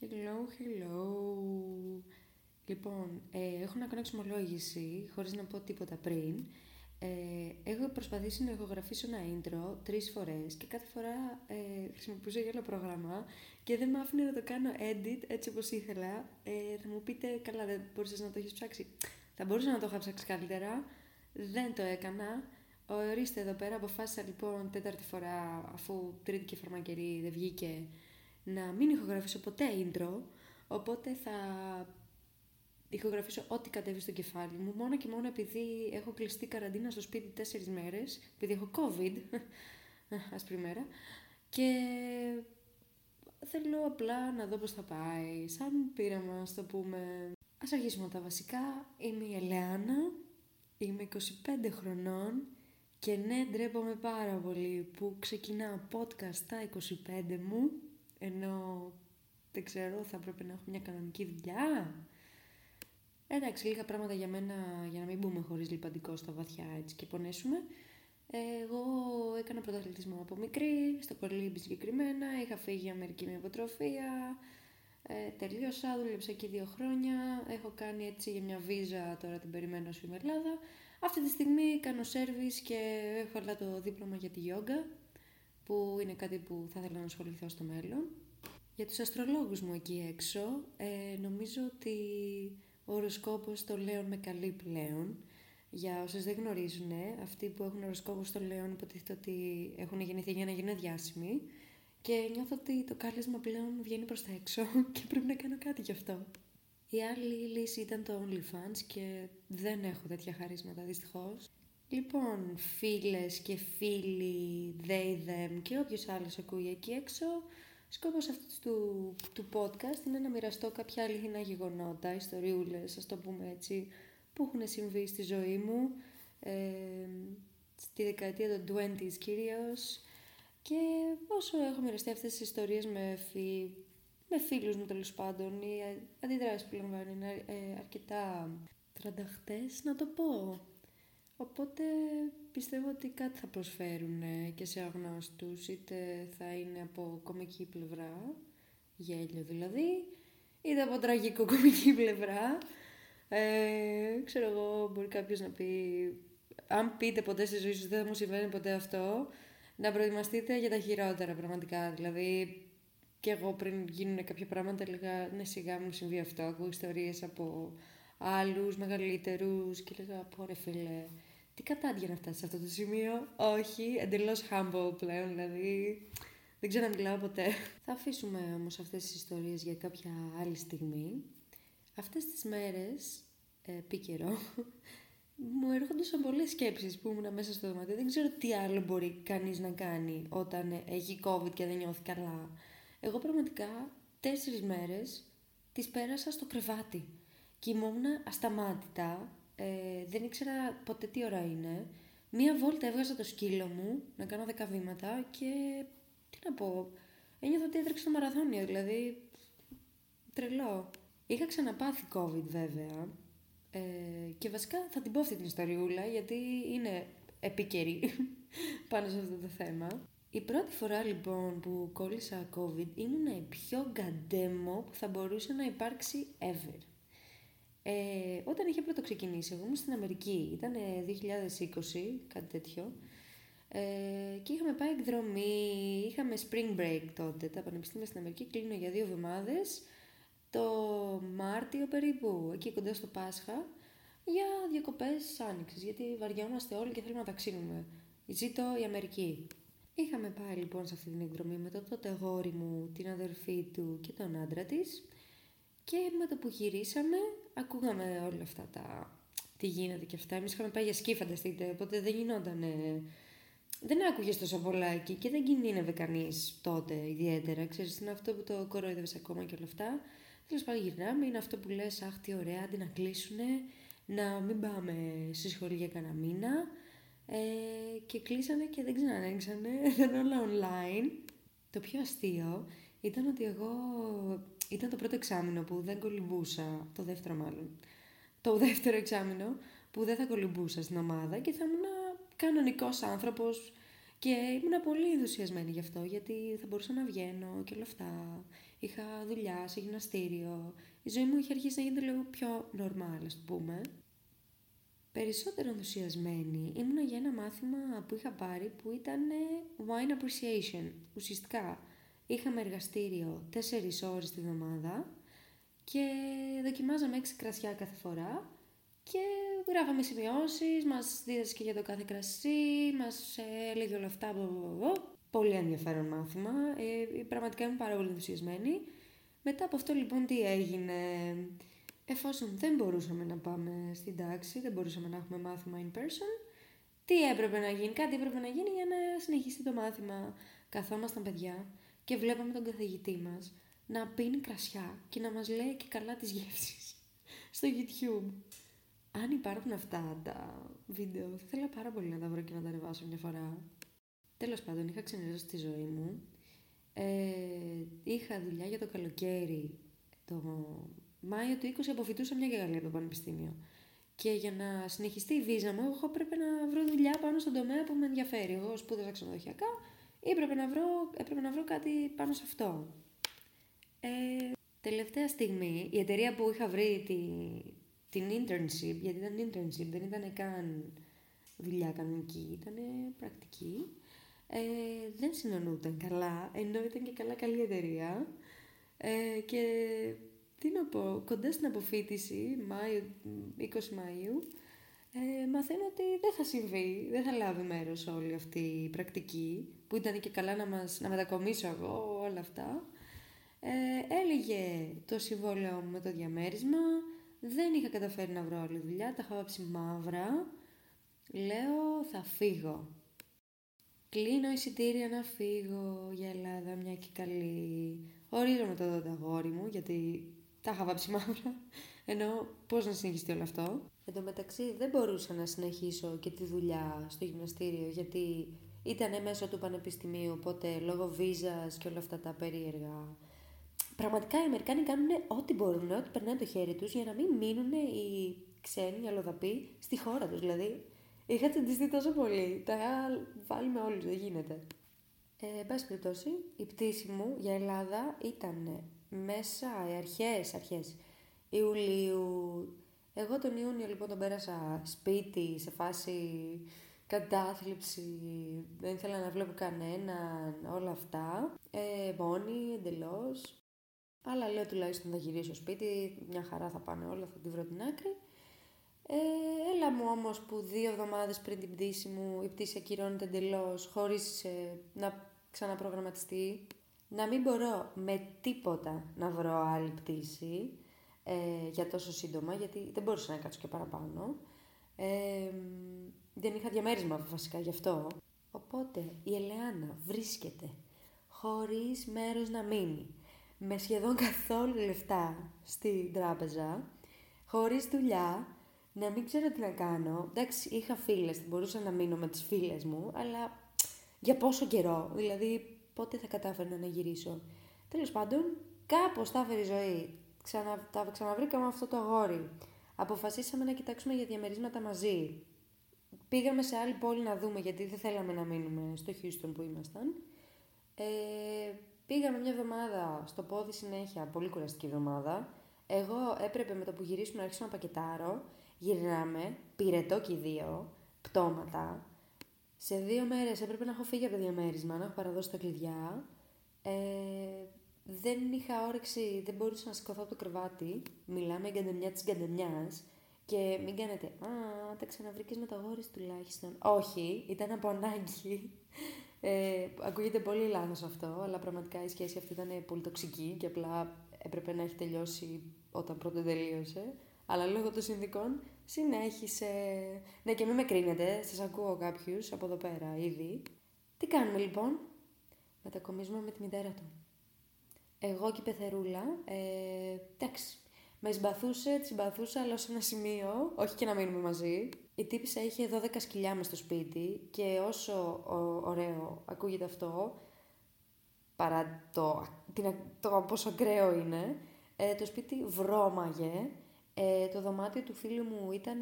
Hello, hello. Λοιπόν, ε, έχω να κάνω εξομολόγηση, χωρίς να πω τίποτα πριν. Ε, έχω προσπαθήσει να ηχογραφήσω ένα intro τρεις φορές και κάθε φορά ε, χρησιμοποιούσα για άλλο πρόγραμμα και δεν με άφηνε να το κάνω edit έτσι όπως ήθελα. Ε, θα μου πείτε, καλά δεν μπορούσες να το έχεις ψάξει; Θα μπορούσα να το είχα ψάξει καλύτερα, δεν το έκανα. Ορίστε εδώ πέρα, αποφάσισα λοιπόν τέταρτη φορά, αφού τρίτη και φαρμακερή δεν βγήκε, να μην ηχογραφήσω ποτέ intro, οπότε θα ηχογραφήσω ό,τι κατέβει στο κεφάλι μου, μόνο και μόνο επειδή έχω κλειστεί καραντίνα στο σπίτι τέσσερις μέρες, επειδή έχω COVID, άσπρη μέρα, και θέλω απλά να δω πώς θα πάει, σαν πείραμα, το πούμε. Ας αρχίσουμε τα βασικά. Είμαι η Ελεάνα, είμαι 25 χρονών και ναι, ντρέπομαι πάρα πολύ που ξεκινάω podcast στα 25 μου, ενώ δεν ξέρω, θα έπρεπε να έχω μια κανονική δουλειά. Εντάξει, λίγα πράγματα για μένα, για να μην μπούμε χωρίς λιπαντικό στα βαθιά έτσι και πονέσουμε. Εγώ έκανα πρωταθλητισμό από μικρή, στο κολύμπι συγκεκριμένα, είχα φύγει για Αμερική με υποτροφία, ε, τελείωσα, δούλεψα εκεί δύο χρόνια, έχω κάνει έτσι για μια βίζα, τώρα την περιμένω στην Ελλάδα. Αυτή τη στιγμή κάνω σέρβις και έχω αλλά το δίπλωμα για τη γιόγκα, που είναι κάτι που θα ήθελα να ασχοληθώ στο μέλλον. Για τους αστρολόγους μου εκεί έξω, ε, νομίζω ότι ο οροσκόπος το Λέων με καλεί πλέον. Για όσες δεν γνωρίζουν, αυτοί που έχουν οροσκόπο στο Λέων υποτίθεται ότι έχουν γεννηθεί για να γίνουν διάσημοι και νιώθω ότι το κάλεσμα πλέον βγαίνει προς τα έξω και πρέπει να κάνω κάτι γι' αυτό. Η άλλη λύση ήταν το OnlyFans και δεν έχω τέτοια χαρίσματα δυστυχώς. Λοιπόν, φίλες και φίλοι, they, them και όποιος άλλος ακούει εκεί έξω, σκόπος αυτού του, του podcast είναι να μοιραστώ κάποια αληθινά γεγονότα, ιστοριούλες, ας το πούμε έτσι, που έχουν συμβεί στη ζωή μου, ε, στη δεκαετία των 20s κυρίως, και όσο έχω μοιραστεί αυτές τις ιστορίες με, φι... με φίλους μου τέλος πάντων, οι αντιδράσεις που λαμβάνουν είναι ε, αρκετά τρανταχτές, να το πω. Οπότε πιστεύω ότι κάτι θα προσφέρουν και σε αγνώστους, είτε θα είναι από κομική πλευρά, γέλιο δηλαδή, είτε από τραγικό κομική πλευρά. Ε, ξέρω εγώ, μπορεί κάποιος να πει, αν πείτε ποτέ στη ζωή σου δεν θα μου συμβαίνει ποτέ αυτό, να προετοιμαστείτε για τα χειρότερα πραγματικά. Δηλαδή, και εγώ πριν γίνουν κάποια πράγματα έλεγα, ναι σιγά μου συμβεί αυτό, ακούω ιστορίες από άλλους μεγαλύτερους και έλεγα, πω ρε φίλε, τι κατάντια να φτάσεις σε αυτό το σημείο; Όχι, εντελώς humble πλέον, δηλαδή δεν ξέρω να μιλάω ποτέ. Θα αφήσουμε όμως αυτές τις ιστορίες για κάποια άλλη στιγμή. Αυτές τις μέρες, ε, καιρό, μου έρχονταν πολλές σκέψεις που ήμουν μέσα στο δωμάτιο. Δεν ξέρω τι άλλο μπορεί κανείς να κάνει όταν έχει COVID και δεν νιώθει καλά. Εγώ πραγματικά τέσσερις μέρες τις πέρασα στο κρεβάτι. Κοιμόμουν ασταμάτητα, ε, δεν ήξερα ποτέ τι ώρα είναι. Μία βόλτα έβγαζα το σκύλο μου να κάνω δέκα βήματα και τι να πω, ένιωθα ότι έτρεξε το μαραθώνιο, δηλαδή τρελό. Είχα ξαναπάθει COVID βέβαια ε, και βασικά θα την πω αυτή την ιστοριούλα γιατί είναι επίκαιρη πάνω σε αυτό το θέμα. Η πρώτη φορά λοιπόν που κόλλησα COVID ήμουν η πιο γκαντέμο που θα μπορούσε να υπάρξει ever. Ε, όταν είχε πρώτο ξεκινήσει, εγώ ήμουν στην Αμερική, ήταν 2020, κάτι τέτοιο, ε, και είχαμε πάει εκδρομή, είχαμε spring break τότε, τα πανεπιστήμια στην Αμερική κλείνουν για δύο εβδομάδες, το Μάρτιο περίπου, εκεί κοντά στο Πάσχα, για διακοπές άνοιξης, γιατί βαριόμαστε όλοι και θέλουμε να ταξίνουμε. Ζήτω η Αμερική. Είχαμε πάει λοιπόν σε αυτή την εκδρομή με το τότε αγόρι μου, την αδερφή του και τον άντρα της και με το που γυρίσαμε ακούγαμε όλα αυτά τα τι γίνεται και αυτά. Εμείς είχαμε πάει για σκι φανταστείτε, οπότε δεν γινόταν... Δεν άκουγες τόσο πολλά εκεί και δεν κινδύνευε κανείς τότε ιδιαίτερα. Ξέρεις, είναι αυτό που το κορόιδευε ακόμα και όλα αυτά. Τέλος πάντων, γυρνάμε. Είναι αυτό που λες: Αχ, τι ωραία, αντί να κλείσουνε, να μην πάμε στη σχολή για κανένα μήνα. Ε, και κλείσανε και δεν ξανανοίξανε. Ήταν όλα online. Το πιο αστείο ήταν ότι εγώ ήταν το πρώτο εξάμεινο που δεν κολυμπούσα, το δεύτερο μάλλον, το δεύτερο εξάμεινο που δεν θα κολυμπούσα στην ομάδα και θα ήμουν κανονικός άνθρωπος και ήμουν πολύ ενθουσιασμένη γι' αυτό γιατί θα μπορούσα να βγαίνω και όλα αυτά. είχα δουλειά σε γυμναστήριο. Η ζωή μου είχε αρχίσει να γίνεται λίγο πιο normal, ας το πούμε. Περισσότερο ενθουσιασμένη ήμουνα για ένα μάθημα που είχα πάρει που ήταν wine appreciation. Ουσιαστικά είχαμε εργαστήριο 4 ώρες τη βδομάδα και δοκιμάζαμε 6 κρασιά κάθε φορά και γράφαμε σημειώσεις, μας δίδασκε για το κάθε κρασί, μας έλεγε όλα αυτά. Πολύ ενδιαφέρον μάθημα, ε, πραγματικά είμαι πάρα πολύ ενθουσιασμένη. Μετά από αυτό λοιπόν τι έγινε, εφόσον δεν μπορούσαμε να πάμε στην τάξη, δεν μπορούσαμε να έχουμε μάθημα in person, τι έπρεπε να γίνει, κάτι έπρεπε να γίνει για να συνεχίσει το μάθημα. Καθόμασταν παιδιά και βλέπαμε τον καθηγητή μας να πίνει κρασιά και να μας λέει και καλά τις γεύσεις στο YouTube. Αν υπάρχουν αυτά τα βίντεο, θα ήθελα πάρα πολύ να τα βρω και να τα ρεβάσω μια φορά. Τέλος πάντων, είχα ξενερώσει τη ζωή μου. Ε, είχα δουλειά για το καλοκαίρι. Το Μάιο του 20 αποφυτούσα μια και από το Πανεπιστήμιο. Και για να συνεχιστεί η βίζα μου, εγώ έπρεπε να βρω δουλειά πάνω στον τομέα που με ενδιαφέρει. Εγώ σπούδασα ξενοδοχειακά ή έπρεπε να βρω, έπρεπε να βρω κάτι πάνω σε αυτό. Ε, τελευταία στιγμή, η εταιρεία που είχα βρει τη, την internship, γιατί ήταν internship, δεν ήταν καν δουλειά κανονική, ήταν πρακτική, ε, δεν συνονούταν καλά, ενώ ήταν και καλά καλή εταιρεία. Ε, και τι να πω, κοντά στην αποφύτιση, Μάιο, 20 Μαΐου, ε, μαθαίνω ότι δεν θα συμβεί, δεν θα λάβει μέρος όλη αυτή η πρακτική, που ήταν και καλά να, μας, να μετακομίσω εγώ, όλα αυτά. Ε, έλεγε το συμβόλαιο μου με το διαμέρισμα, δεν είχα καταφέρει να βρω άλλη δουλειά, τα είχα βάψει μαύρα. Λέω, θα φύγω. Κλείνω εισιτήρια να φύγω για Ελλάδα, μια και καλή. Ορίζομαι το το αγόρι μου, γιατί τα είχα βάψει μαύρα. Ενώ πώς να συνεχιστεί όλο αυτό; Εν τω μεταξύ δεν μπορούσα να συνεχίσω και τη δουλειά στο γυμναστήριο, γιατί ήταν μέσω του πανεπιστημίου, οπότε λόγω βίζας και όλα αυτά τα περίεργα πραγματικά οι Αμερικάνοι κάνουν ό,τι μπορούν, ό,τι περνάει το χέρι τους για να μην μείνουν οι ξένοι, οι αλλοδαποί στη χώρα τους. Δηλαδή, είχα τσαντιστεί τόσο πολύ. Τα βάλει με όλους, δεν γίνεται. Ε, εν πάση περιπτώσει, η πτήση μου για Ελλάδα ήταν μέσα, οι αρχές, αρχές Ιουλίου. Εγώ τον Ιούνιο λοιπόν τον πέρασα σπίτι, σε φάση κατάθλιψη, δεν ήθελα να βλέπω κανέναν, όλα αυτά. Ε, μόνη, εντελώς. Αλλά λέω τουλάχιστον θα γυρίσω σπίτι, μια χαρά θα πάνε όλα, θα τη βρω την άκρη. Ε, έλα μου όμως που δύο εβδομάδες πριν την πτήση μου η πτήση ακυρώνεται εντελώς χωρίς ε, να ξαναπρογραμματιστεί. Να μην μπορώ με τίποτα να βρω άλλη πτήση ε, για τόσο σύντομα, γιατί δεν μπορούσα να κάτσω και παραπάνω. Ε, δεν είχα διαμέρισμα βασικά γι' αυτό. Οπότε η Ελεάνα βρίσκεται χωρίς μέρος να μείνει με σχεδόν καθόλου λεφτά στην τράπεζα, χωρίς δουλειά, να μην ξέρω τι να κάνω. Εντάξει, είχα φίλες, μπορούσα να μείνω με τις φίλες μου, αλλά για πόσο καιρό, δηλαδή πότε θα κατάφερνα να γυρίσω. Τέλος πάντων, κάπως τα έφερε η ζωή. Ξανα, τα ξαναβρήκαμε αυτό το αγόρι. Αποφασίσαμε να κοιτάξουμε για διαμερίσματα μαζί. Πήγαμε σε άλλη πόλη να δούμε, γιατί δεν θέλαμε να μείνουμε στο Houston που ήμασταν. Ε, Πήγαμε μια εβδομάδα στο πόδι συνέχεια, πολύ κουραστική εβδομάδα. Εγώ έπρεπε με το που γυρίσουμε να αρχίσω να πακετάρω. Γυρνάμε, πυρετό και δύο, πτώματα. Σε δύο μέρες έπρεπε να έχω φύγει από το διαμέρισμα, να έχω παραδώσει τα κλειδιά. Ε, δεν είχα όρεξη, δεν μπορούσα να σηκωθώ από το κρεβάτι. Μιλάμε γκαντεμιά της γκαντεμιάς. Και μην κάνετε, Α, τα ξαναβρήκες με τα γόρι τουλάχιστον. Όχι, ήταν από ανάγκη. Ε, ακούγεται πολύ λάθος αυτό, αλλά πραγματικά η σχέση αυτή ήταν πολύ τοξική και απλά έπρεπε να έχει τελειώσει όταν πρώτα τελείωσε. Αλλά λόγω των συνδικών συνέχισε. Ναι, και μην με κρίνετε, σας ακούω κάποιους από εδώ πέρα ήδη. Τι κάνουμε λοιπόν, μετακομίζουμε με τη μητέρα του. Εγώ και η πεθερούλα, ε, εντάξει, με συμπαθούσε, τη συμπαθούσα, αλλά σε ένα σημείο, όχι και να μείνουμε μαζί. Η τύπησα είχε 12 σκυλιά μες στο σπίτι και όσο ωραίο ακούγεται αυτό, παρά το, το πόσο ακραίο είναι, ε, το σπίτι βρώμαγε. Ε, το δωμάτιο του φίλου μου ήταν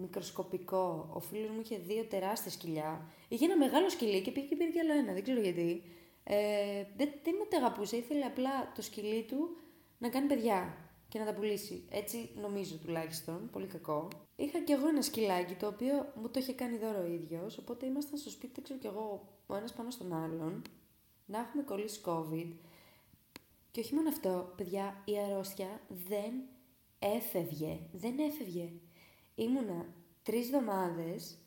μικροσκοπικό. Ο φίλος μου είχε δύο τεράστια σκυλιά. Είχε ένα μεγάλο σκυλί και πήγε και πήρε κι άλλο ένα, δεν ξέρω γιατί. Ε, δεν, δεν είναι ότι αγαπούσε, ήθελε απλά το σκυλί του να κάνει παιδιά και να τα πουλήσει. Έτσι νομίζω τουλάχιστον, πολύ κακό. Είχα κι εγώ ένα σκυλάκι το οποίο μου το είχε κάνει δώρο ο ίδιος, οπότε ήμασταν στο σπίτι, δεν ξέρω κι εγώ, ο ένας πάνω στον άλλον, να έχουμε κολλήσει COVID. Και όχι μόνο αυτό, παιδιά, η αρρώστια δεν έφευγε. Δεν έφευγε. Ήμουνα τρεις εβδομάδες,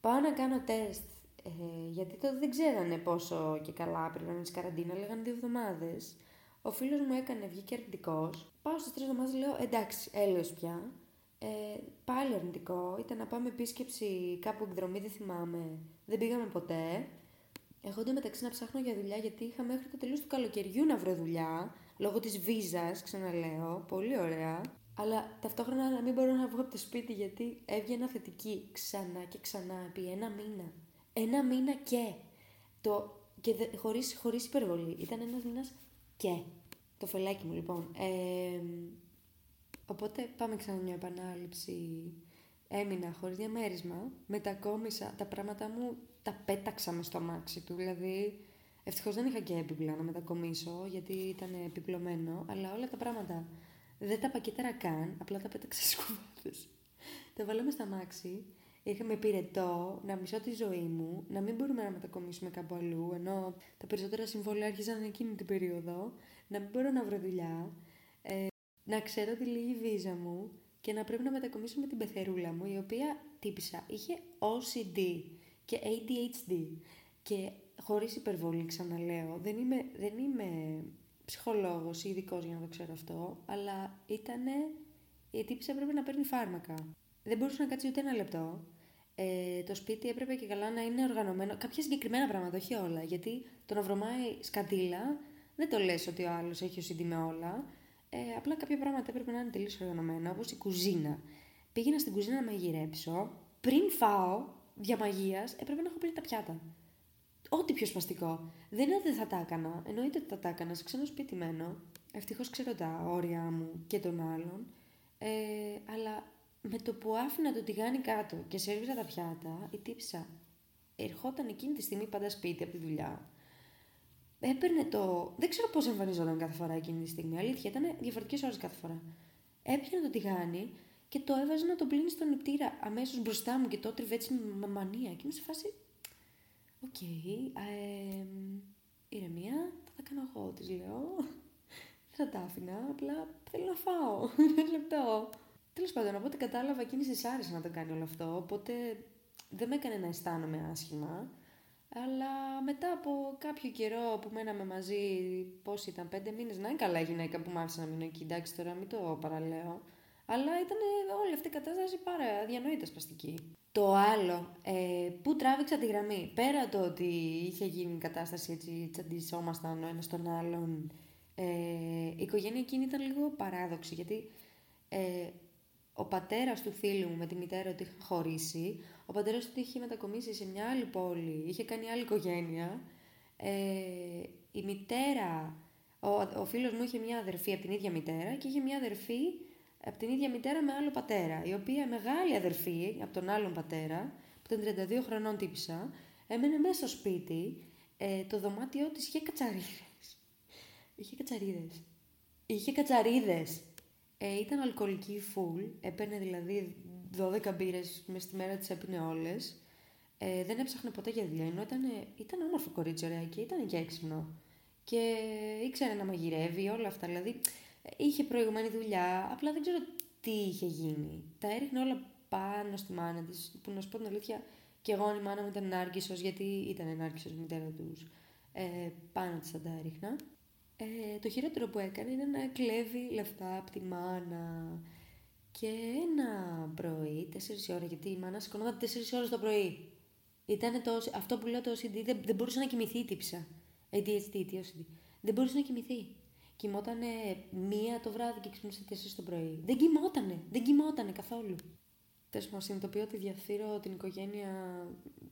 πάω να κάνω τεστ, ε, γιατί τότε δεν ξέρανε πόσο και καλά πρέπει να είναι καραντίνα, λέγανε δύο εβδομάδες. Ο φίλος μου έκανε, βγήκε αρνητικός. Πάω στις τρεις εβδομάδες, λέω εντάξει, έλεος πια. Ε, πάλι αρνητικό. Ήταν να πάμε επίσκεψη κάπου εκδρομή, δεν θυμάμαι. Δεν πήγαμε ποτέ. Εγώ μεταξύ να ψάχνω για δουλειά γιατί είχα μέχρι το τέλος του καλοκαιριού να βρω δουλειά. Λόγω της βίζας, ξαναλέω. Πολύ ωραία. Αλλά ταυτόχρονα να μην μπορώ να βγω από το σπίτι γιατί έβγαινα θετική ξανά και ξανά επί ένα μήνα. Ένα μήνα και. Το, και δε, χωρίς, χωρίς υπερβολή. Ήταν ένας μήνας και. Το φελάκι μου λοιπόν. Ε, οπότε πάμε ξανά μια επανάληψη. Έμεινα χωρίς διαμέρισμα. Μετακόμισα. Τα πράγματα μου τα πέταξα μες στο αμάξι του. Δηλαδή, ευτυχώς δεν είχα και έπιπλα να μετακομίσω γιατί ήταν επιπλωμένο. Αλλά όλα τα πράγματα δεν τα πακέτερα καν. Απλά τα πέταξα στις κουβάδες. τα βάλαμε στα αμάξι είχαμε πυρετό, να μισώ τη ζωή μου, να μην μπορούμε να μετακομίσουμε κάπου αλλού, ενώ τα περισσότερα συμβόλαια άρχιζαν εκείνη την περίοδο, να μην μπορώ να βρω δουλειά, ε, να ξέρω τη λίγη βίζα μου και να πρέπει να μετακομίσω με την πεθερούλα μου, η οποία τύπησα είχε OCD και ADHD. Και χωρίς υπερβολή ξαναλέω, δεν είμαι, δεν είμαι ψυχολόγος ή ειδικός για να το ξέρω αυτό, αλλά ήτανε, η τύπησα έπρεπε να παίρνει φάρμακα δεν μπορούσε να κάτσει ούτε ένα λεπτό. Ε, το σπίτι έπρεπε και καλά να είναι οργανωμένο. Κάποια συγκεκριμένα πράγματα, όχι όλα. Γιατί το να βρωμάει σκατήλα δεν το λες ότι ο άλλος έχει οσύνη με όλα. Ε, απλά κάποια πράγματα έπρεπε να είναι τελείως οργανωμένα, όπως η κουζίνα. Πήγαινα στην κουζίνα να μαγειρέψω. Πριν φάω, για μαγείας, έπρεπε να έχω πλύνει τα πιάτα. Ό,τι πιο σπαστικό. Δεν είναι ότι δεν θα τα έκανα. Εννοείται ότι θα τα έκανα. Σε ξένο σπίτι μένω. Ευτυχώς ξέρω τα όρια μου και των άλλων. Ε, αλλά με το που άφηνα το τηγάνι κάτω και σέρβιζα τα πιάτα, η τύπισσα ερχόταν εκείνη τη στιγμή πάντα σπίτι από τη δουλειά. Έπαιρνε το. Δεν ξέρω πώς εμφανιζόταν κάθε φορά εκείνη τη στιγμή. Αλήθεια, ήταν διαφορετικές ώρες κάθε φορά. Έπιανε το τηγάνι και το έβαζε να το πλύνει στον νιπτήρα αμέσως μπροστά μου και το 'τριβε έτσι με μανία. Και είμαι σε φάση. Οκ. Οκέι, ε, ηρεμία, θα τα κάνω εγώ, τη λέω. Δεν θα τα άφηνα, απλά θέλω να φάω. Ένα λεπτό. Τέλος πάντων, οπότε κατάλαβα εκείνη τη άρεσε να το κάνει όλο αυτό. Οπότε δεν με έκανε να αισθάνομαι άσχημα. Αλλά μετά από κάποιο καιρό που μέναμε μαζί, πώ ήταν, πέντε μήνες, να είναι καλά η γυναίκα που μ' άφησε να μείνω εκεί. Εντάξει, τώρα μην το παραλέω. Αλλά ήταν όλη αυτή η κατάσταση πάρα διανοήτα σπαστική. Το άλλο, ε, που τράβηξα τη γραμμή, πέρα το ότι είχε γίνει η κατάσταση έτσι, τσαντισόμασταν ο ένας τον άλλον, ε, η οικογένεια εκείνη ήταν λίγο παράδοξη, γιατί ε, ο πατέρας του φίλου μου με τη μητέρα του είχε χωρίσει. Ο πατέρας του είχε μετακομίσει σε μια άλλη πόλη, είχε κάνει άλλη οικογένεια. Ε, η μητέρα, ο, ο φίλος μου είχε μια αδερφή από την ίδια μητέρα και είχε μια αδερφή από την ίδια μητέρα με άλλο πατέρα, η οποία μεγάλη αδερφή από τον άλλον πατέρα, που ήταν 32 χρονών τύπησα, έμενε μέσα στο σπίτι, ε, το δωμάτιό της είχε κατσαρίδες. Είχε κατσαρίδες. Είχε κατσαρίδες. Ε, ήταν αλκοολική full, έπαιρνε δηλαδή 12 μπύρες μες στη μέρα τη έπινε όλες. Ε, δεν έψαχνε ποτέ για δουλειά, ενώ ήταν, ήταν όμορφο κορίτσι, ωραία και ήταν και έξυπνο. Και ήξερε να μαγειρεύει, όλα αυτά. Δηλαδή είχε προηγούμενη δουλειά, απλά δεν ξέρω τι είχε γίνει. Τα έριχνε όλα πάνω στη μάνα της, που να σου πω την αλήθεια, και εγώ η μάνα μου ήταν ενάρκησο, γιατί ήταν ενάρκησο η μητέρα τους. Ε, πάνω της θα τα έριχνα. Ε, το χειρότερο που έκανε είναι να κλέβει λεφτά από τη μάνα. Και ένα πρωί, 4 ώρα, γιατί η μάνα σηκωνόταν 4 ώρε το πρωί. Ήταν το, αυτό που λέω το OCD, δεν, δεν μπορούσε να κοιμηθεί η τύψα. ADHD, τι OCD. Δεν μπορούσε να κοιμηθεί. Κοιμότανε μία το βράδυ και ξύπνησε 4 το πρωί. Δεν κοιμότανε, δεν κοιμότανε καθόλου. Τέλο πάντων, συνειδητοποιώ ότι διαφθείρω την οικογένεια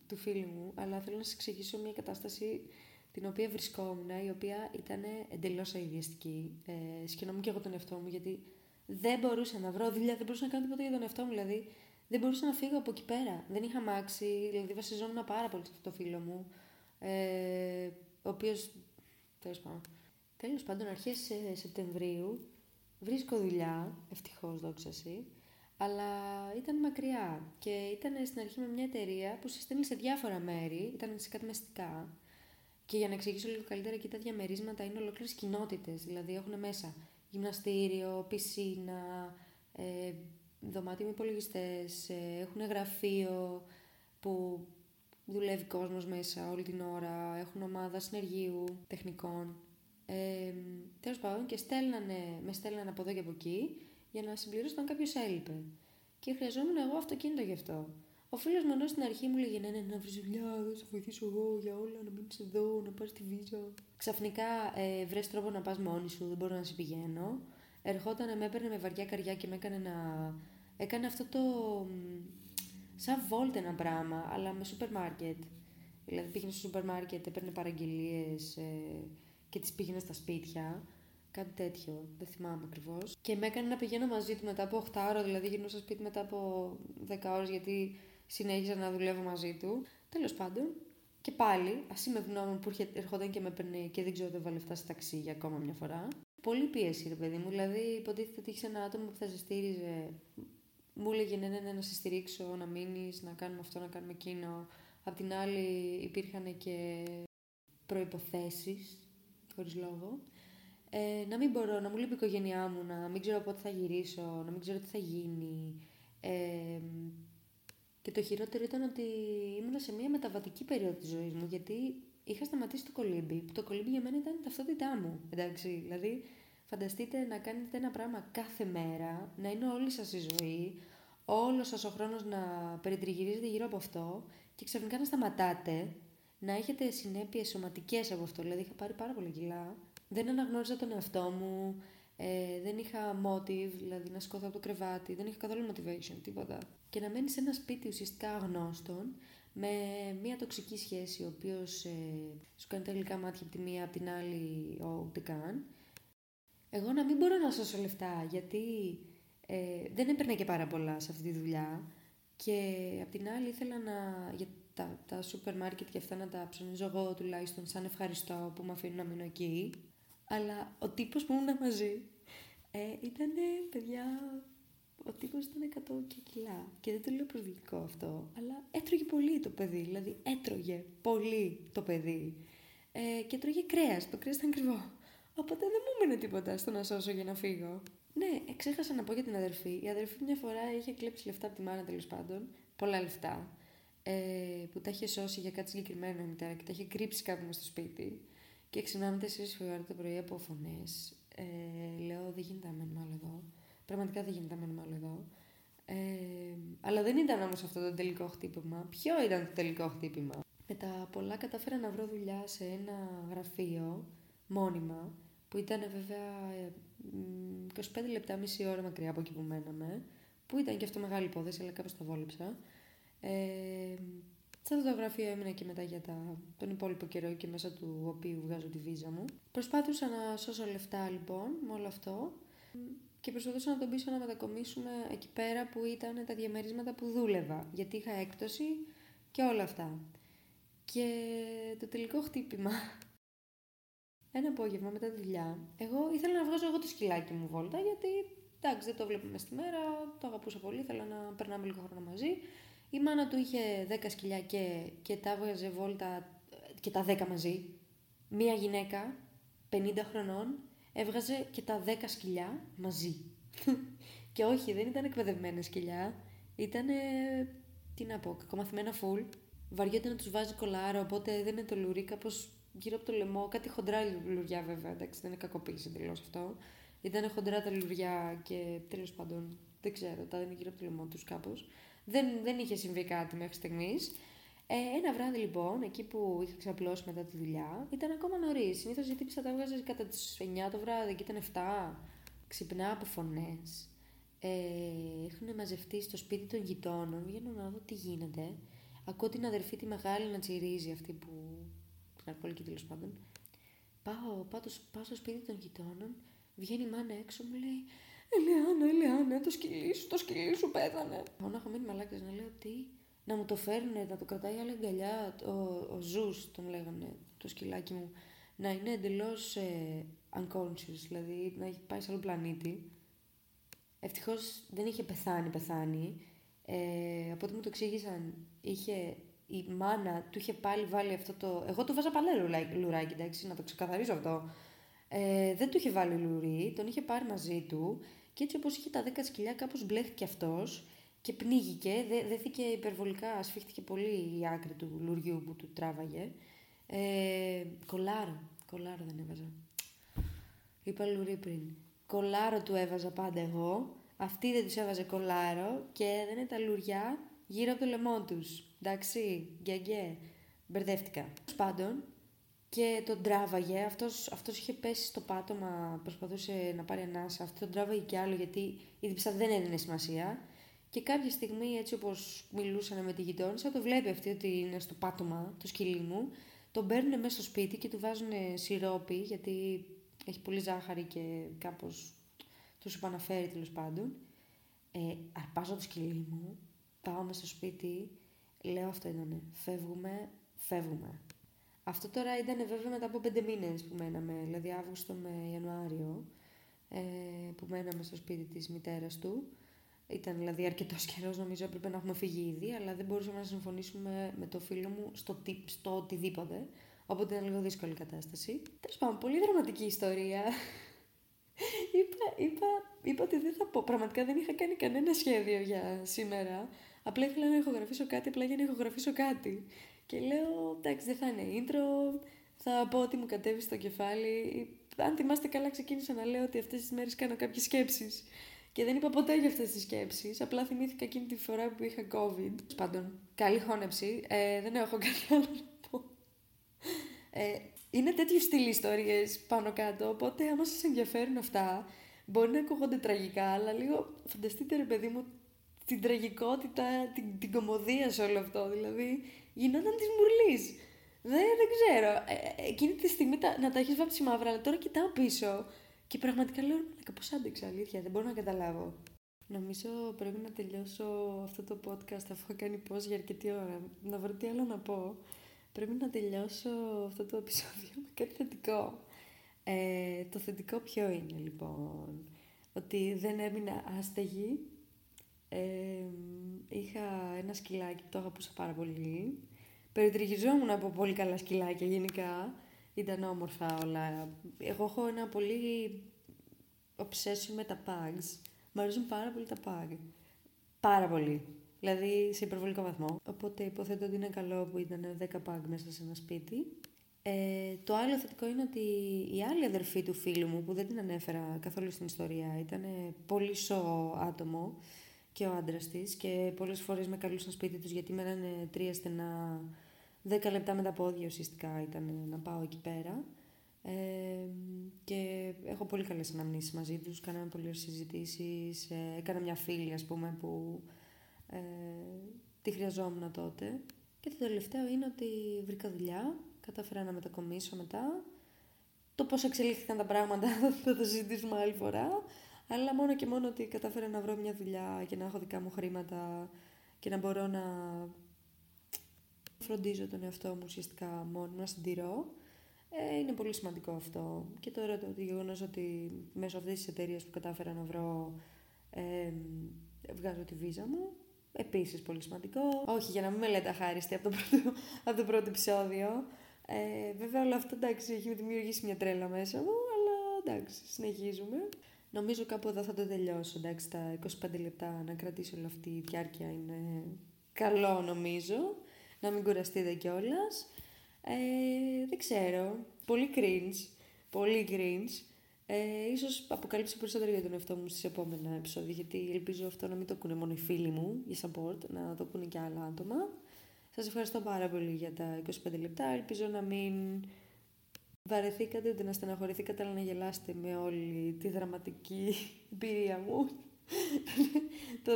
του φίλου μου, αλλά θέλω να σα εξηγήσω μια κατάσταση την οποία βρισκόμουν, η οποία ήταν εντελώς αειδιαστική. Ε, σκηνόμουν και εγώ τον εαυτό μου, γιατί δεν μπορούσα να βρω δουλειά, δεν μπορούσα να κάνω τίποτα για τον εαυτό μου. Δηλαδή, δεν μπορούσα να φύγω από εκεί πέρα. Δεν είχα μάξει, δηλαδή βασιζόμουν πάρα πολύ σε αυτό το φίλο μου, ε, ο οποίος Τέλος πάντων. Τέλος πάντων, αρχές Σεπτεμβρίου βρίσκω δουλειά, ευτυχώς δόξα εσύ, αλλά ήταν μακριά και ήταν στην αρχή με μια εταιρεία που σε στέλνει σε διάφορα μέρη, ήταν σε κάτι μεστικά. Και για να εξηγήσω λίγο καλύτερα, εκεί τα διαμερίσματα είναι ολόκληρες κοινότητες. Δηλαδή έχουν μέσα γυμναστήριο, πισίνα, ε, δωμάτιο με υπολογιστές, ε, έχουν γραφείο που δουλεύει κόσμος μέσα όλη την ώρα, έχουν ομάδα συνεργείου, τεχνικών. Ε, Τέλος πάντων και στέλνανε, με στέλνανε από εδώ και από εκεί για να συμπληρώσω όταν κάποιος έλειπε. Και χρειαζόμουν εγώ αυτοκίνητο γι' αυτό. Ο φίλος μου ενώ στην αρχή μου λέγε ναι, ναι, να βρεις δουλειά, θα σε βοηθήσω εγώ για όλα, να μείνεις εδώ, να πάρεις τη βίζα. Ξαφνικά ε, βρες τρόπο να πας μόνη σου, δεν μπορώ να σε πηγαίνω. Ερχόταν, με έπαιρνε με βαριά καρδιά και με έκανε να. Έκανε αυτό το. σαν βόλτ ένα πράγμα, αλλά με σούπερ μάρκετ. Δηλαδή πήγαινε στο σούπερ μάρκετ, έπαιρνε παραγγελίες ε, και τις πήγαινε στα σπίτια. Κάτι τέτοιο, δεν θυμάμαι ακριβώς. Και με έκανε να πηγαίνω μαζί του μετά από 8 ώρα, δηλαδή γυρνούσα στο σπίτι μετά από 10 ώρες, γιατί συνέχιζα να δουλεύω μαζί του. Τέλος πάντων, και πάλι, ας είμαι ευγνώμων που ερχόταν και με παίρνει και δεν ξέρω δεν βάλε στα ταξί για ακόμα μια φορά. Πολύ πίεση, ρε παιδί μου. Δηλαδή, υποτίθεται ότι είχε ένα άτομο που θα σε στήριζε. Μου έλεγε ναι, ναι, ναι, να σε στηρίξω, να μείνεις, να κάνουμε αυτό, να κάνουμε εκείνο. Απ' την άλλη, υπήρχαν και προποθέσει, χωρίς λόγο. Ε, να μην μπορώ, να μου λείπει η οικογένειά μου, να μην ξέρω πότε θα γυρίσω, να μην ξέρω τι θα γίνει. Ε, και το χειρότερο ήταν ότι ήμουν σε μια μεταβατική περίοδο της ζωής μου, γιατί είχα σταματήσει το κολύμπι, που το κολύμπι για μένα ήταν η ταυτότητά μου, εντάξει, δηλαδή φανταστείτε να κάνετε ένα πράγμα κάθε μέρα, να είναι όλη σας η ζωή, όλος σας ο χρόνος να περιτριγυρίζετε γύρω από αυτό και ξαφνικά να σταματάτε, να έχετε συνέπειες σωματικές από αυτό, δηλαδή είχα πάρει πάρα πολλά κιλά, δεν αναγνώριζα τον εαυτό μου, ε, δεν είχα motive, δηλαδή να σηκώθω από το κρεβάτι, δεν είχα καθόλου motivation, τίποτα. Και να μένεις σε ένα σπίτι ουσιαστικά αγνώστων, με μια τοξική σχέση, ο οποίος ε, σου κάνει τα γλυκά μάτια από τη μία, από την άλλη ο, ούτε καν. Εγώ να μην μπορώ να σώσω λεφτά, γιατί ε, δεν έπαιρνα και πάρα πολλά σε αυτή τη δουλειά. Και απ' την άλλη ήθελα να, για τα, τα σούπερ μάρκετ και αυτά να τα ψωνίζω εγώ τουλάχιστον σαν ευχαριστώ που με αφήνουν να μείνω εκεί. Αλλά ο τύπος που ήμουν μαζί ε, ήταν, παιδιά, ο τύπος ήταν 100 και κιλά. Και δεν το λέω προσβλητικό αυτό, αλλά έτρωγε πολύ το παιδί. Δηλαδή, έτρωγε πολύ το παιδί. Ε, και έτρωγε κρέας. Το κρέας ήταν κρυβό. Οπότε δεν μου έμεινε τίποτα στο να σώσω για να φύγω. Ναι, ξέχασα να πω για την αδερφή. Η αδερφή μια φορά είχε κλέψει λεφτά από τη μάνα τέλος πάντων. Πολλά λεφτά. Ε, που τα είχε σώσει για κάτι συγκεκριμένο η μητέρα και τα είχε κρύψει κάπου στο σπίτι. Και ξυπνάμε 4 ώρα το πρωί από φωνές. Ε, λέω, δεν γίνεται να μένουμε άλλο εδώ. Πραγματικά δεν γίνεται να μένουμε άλλο εδώ. Ε, αλλά δεν ήταν όμως αυτό το τελικό χτύπημα. Ποιο ήταν το τελικό χτύπημα; Με τα πολλά κατάφερα να βρω δουλειά σε ένα γραφείο μόνιμα που ήταν βέβαια 25 ε, λεπτά, μισή ώρα μακριά από εκεί που μέναμε, που ήταν και αυτό μεγάλη υπόθεση, αλλά κάπως το βόλεψα. Ε, σε αυτό το γραφείο έμεινα και μετά για τα, τον υπόλοιπο καιρό και μέσα του οποίου βγάζω τη βίζα μου. Προσπάθησα να σώσω λεφτά λοιπόν με όλο αυτό και προσπαθούσα να τον πείσω να μετακομίσουμε εκεί πέρα που ήταν τα διαμερίσματα που δούλευα, γιατί είχα έκπτωση και όλα αυτά. Και το τελικό χτύπημα. Ένα απόγευμα μετά τη δουλειά, εγώ ήθελα να βγάζω εγώ το σκυλάκι μου βόλτα, γιατί εντάξει δεν το βλέπουμε στη μέρα, το αγαπούσα πολύ, ήθελα να περνάμε λίγο χρόνο μαζί. Η μάνα του είχε 10 σκυλιά και, και τα έβγαζε βόλτα και τα 10 μαζί. Μία γυναίκα 50 χρονών έβγαζε και τα 10 σκυλιά μαζί. και όχι, δεν ήταν εκπαιδευμένα σκυλιά. Ήταν, τι να πω, κακομαθημένα φουλ. Βαριόταν να τους βάζει κολάρα, οπότε δεν είναι το λουρί, κάπως γύρω από το λαιμό. Κάτι χοντρά λουριά βέβαια, εντάξει, δεν είναι κακοποίηση εντελώς αυτό. Ήταν χοντρά τα λουριά και τέλος πάντων δεν ξέρω, τα είναι γύρω από το λαιμό τους κάπως. Δεν, δεν είχε συμβεί κάτι μέχρι στιγμής. Ε, ένα βράδυ λοιπόν, εκεί που είχα ξαπλώσει μετά τη δουλειά, ήταν ακόμα νωρίς. Συνήθως γιατί τύπησα τα έβγαζες κατά τις 9 το βράδυ και ήταν 7. Ξυπνά από φωνές. Ε, έχουν μαζευτεί στο σπίτι των γειτόνων. Βγαίνω να δω τι γίνεται. Ακούω την αδερφή τη μεγάλη να τσιρίζει αυτή που. την αλκοολική τέλος πάντων. Πάω, πάω, πάω στο σπίτι των γειτόνων. Βγαίνει η μάνα έξω, μου λέει Ελιάνα, Ελιάνα, το σκυλί σου, το σκυλί σου πέθανε. Μόνο έχω μείνει μαλάκες να λέω τι, να μου το φέρνουν, να το κρατάει άλλη αγκαλιά, ο, ο Ζούς τον λέγανε, το σκυλάκι μου, να είναι εντελώς ε, unconscious, δηλαδή να έχει πάει σε άλλο πλανήτη. Ευτυχώς δεν είχε πεθάνει, πεθάνει. Ε, από ό,τι μου το εξήγησαν, είχε, η μάνα του είχε πάλι βάλει αυτό το... Εγώ του βάζα παλέ λουράκι, εντάξει, να το ξεκαθαρίσω αυτό. Ε, δεν του είχε βάλει λουρί, τον είχε πάρει μαζί του και έτσι όπως είχε τα 10 σκυλιά κάπως μπλέχτηκε αυτός και πνίγηκε, δε, δέθηκε υπερβολικά, σφίχτηκε πολύ η άκρη του λουριού που του τράβαγε. Ε, κολάρο, κολάρο δεν έβαζα. Είπα λουρί πριν. Κολάρο του έβαζα πάντα εγώ, αυτή δεν τους έβαζε κολάρο και δεν είναι τα λουριά γύρω από το λαιμό τους. Εντάξει, γκέ Μπερδεύτηκα. Πάντων, και τον τράβαγε. Αυτός, αυτός είχε πέσει στο πάτωμα, προσπαθούσε να πάρει ανάσα. Αυτό τον τράβαγε κι άλλο γιατί η διψά δεν έδινε σημασία. Και κάποια στιγμή, έτσι όπως μιλούσαν με τη γειτόνισσα, το βλέπει αυτή ότι είναι στο πάτωμα, το σκυλί μου. Τον παίρνουν μέσα στο σπίτι και του βάζουν σιρόπι, γιατί έχει πολύ ζάχαρη και κάπως τους επαναφέρει τέλος πάντων. Ε, αρπάζω το σκυλί μου, πάω μέσα στο σπίτι, λέω αυτό ήταν. Φεύγουμε, φεύγουμε. Αυτό τώρα ήταν βέβαια μετά από πέντε μήνες που μέναμε, δηλαδή Αύγουστο με Ιανουάριο, ε, που μέναμε στο σπίτι της μητέρας του. Ήταν δηλαδή αρκετός καιρός, νομίζω έπρεπε να έχουμε φύγει ήδη, αλλά δεν μπορούσαμε να συμφωνήσουμε με το φίλο μου στο, στο οτιδήποτε. Οπότε ήταν λίγο δύσκολη η κατάσταση. Τέλος πάντων, πολύ δραματική ιστορία. είπα, είπα, είπα ότι δεν θα πω. Πραγματικά δεν είχα κάνει κανένα σχέδιο για σήμερα. Απλά ήθελα να ηχογραφήσω κάτι, απλά για να ηχογραφήσω κάτι. Και λέω, εντάξει, δεν θα είναι intro, θα πω ότι μου κατέβει στο κεφάλι. Αν θυμάστε καλά, ξεκίνησα να λέω ότι αυτές τις μέρες κάνω κάποιες σκέψεις. Και δεν είπα ποτέ για αυτές τις σκέψεις. Απλά θυμήθηκα εκείνη τη φορά που είχα COVID. Πάντων, καλή χώνεψη. Ε, δεν έχω κάτι άλλο να πω. Ε, είναι τέτοιου στυλ ιστορίε πάνω κάτω. Οπότε, άμα σας ενδιαφέρουν αυτά, μπορεί να ακούγονται τραγικά, αλλά λίγο φανταστείτε, ρε παιδί μου, την τραγικότητα, την, την κομμωδία σε όλο αυτό. Δηλαδή, γινόταν της μουρλής. Δεν, δεν ξέρω. Ε, ε, εκείνη τη στιγμή τα, να τα έχεις βάψει μαύρα, αλλά τώρα κοιτάω πίσω και πραγματικά λέω, πώς άντεξα, αλήθεια, δεν μπορώ να καταλάβω. Νομίζω πρέπει να τελειώσω αυτό το podcast αφού έχω κάνει πώ για αρκετή ώρα. Να βρω τι άλλο να πω. Πρέπει να τελειώσω αυτό το επεισόδιο με κάτι θετικό. Ε, το θετικό ποιο είναι λοιπόν; Ότι δεν έμεινα άστεγη. Ε, είχα ένα σκυλάκι που το αγαπούσα πάρα πολύ. Περιτριγιζόμουν από πολύ καλά σκυλάκια γενικά. Ήταν όμορφα όλα. Εγώ έχω ένα πολύ obsession με τα pugs. Μ' αρέσουν πάρα πολύ τα pug. Πάρα πολύ. Δηλαδή σε υπερβολικό βαθμό. Οπότε υποθέτω ότι είναι καλό που ήταν 10 pug μέσα σε ένα σπίτι. Ε, το άλλο θετικό είναι ότι η άλλη αδερφή του φίλου μου, που δεν την ανέφερα καθόλου στην ιστορία, ήταν πολύ σο άτομο και ο άντρας της και πολλές φορές με καλούσαν σπίτι τους γιατί μένανε τρία στενά 10 λεπτά με τα πόδια ουσιαστικά ήταν να πάω εκεί πέρα. Ε, και έχω πολύ καλές αναμνήσεις μαζί τους, κάναμε πολλές συζητήσεις, ε, έκανα μια φίλη ας πούμε που ε, τη χρειαζόμουν τότε. Και το τελευταίο είναι ότι βρήκα δουλειά, κατάφερα να μετακομίσω μετά. Το πώς εξελίχθηκαν τα πράγματα θα το συζητήσουμε άλλη φορά, αλλά μόνο και μόνο ότι κατάφερα να βρω μια δουλειά και να έχω δικά μου χρήματα και να μπορώ να φροντίζω τον εαυτό μου ουσιαστικά μόνο, να συντηρώ. Ε, είναι πολύ σημαντικό αυτό. Και τώρα το γεγονός ότι μέσω αυτής της εταιρείας που κατάφερα να βρω ε, βγάζω τη βίζα μου. Επίσης πολύ σημαντικό. Όχι, για να μην με λέτε αχάριστη από το πρώτο, από το πρώτο επεισόδιο. Ε, βέβαια, όλο αυτό εντάξει, έχει δημιουργήσει μια τρέλα μέσα μου, αλλά εντάξει, συνεχίζουμε. Νομίζω κάπου εδώ θα το τελειώσω. Εντάξει, τα 25 λεπτά να κρατήσω όλη αυτή η διάρκεια είναι καλό νομίζω να μην κουραστείτε κιόλας. Ε, δεν ξέρω. Πολύ cringe. Πολύ cringe. Ε, ίσως αποκαλύψω περισσότερο για τον εαυτό μου στις επόμενα επεισόδια, γιατί ελπίζω αυτό να μην το ακούνε μόνο οι φίλοι μου για support, να το ακούνε και άλλα άτομα. Σας ευχαριστώ πάρα πολύ για τα 25 λεπτά. Ελπίζω να μην βαρεθήκατε, ούτε να στεναχωρηθήκατε, αλλά να γελάσετε με όλη τη δραματική εμπειρία μου το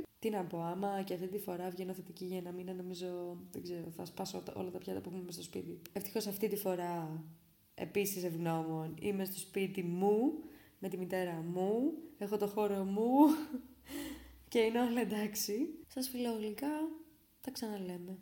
2020. Τι να πω, άμα και αυτή τη φορά βγαίνω θετική για ένα μήνα, νομίζω, δεν ξέρω, θα σπάσω όλα τα πιάτα που έχουμε στο σπίτι. Ευτυχώς αυτή τη φορά, επίσης ευγνώμων, είμαι στο σπίτι μου, με τη μητέρα μου, έχω το χώρο μου και είναι όλα εντάξει. Σας φιλώ γλυκά, τα ξαναλέμε.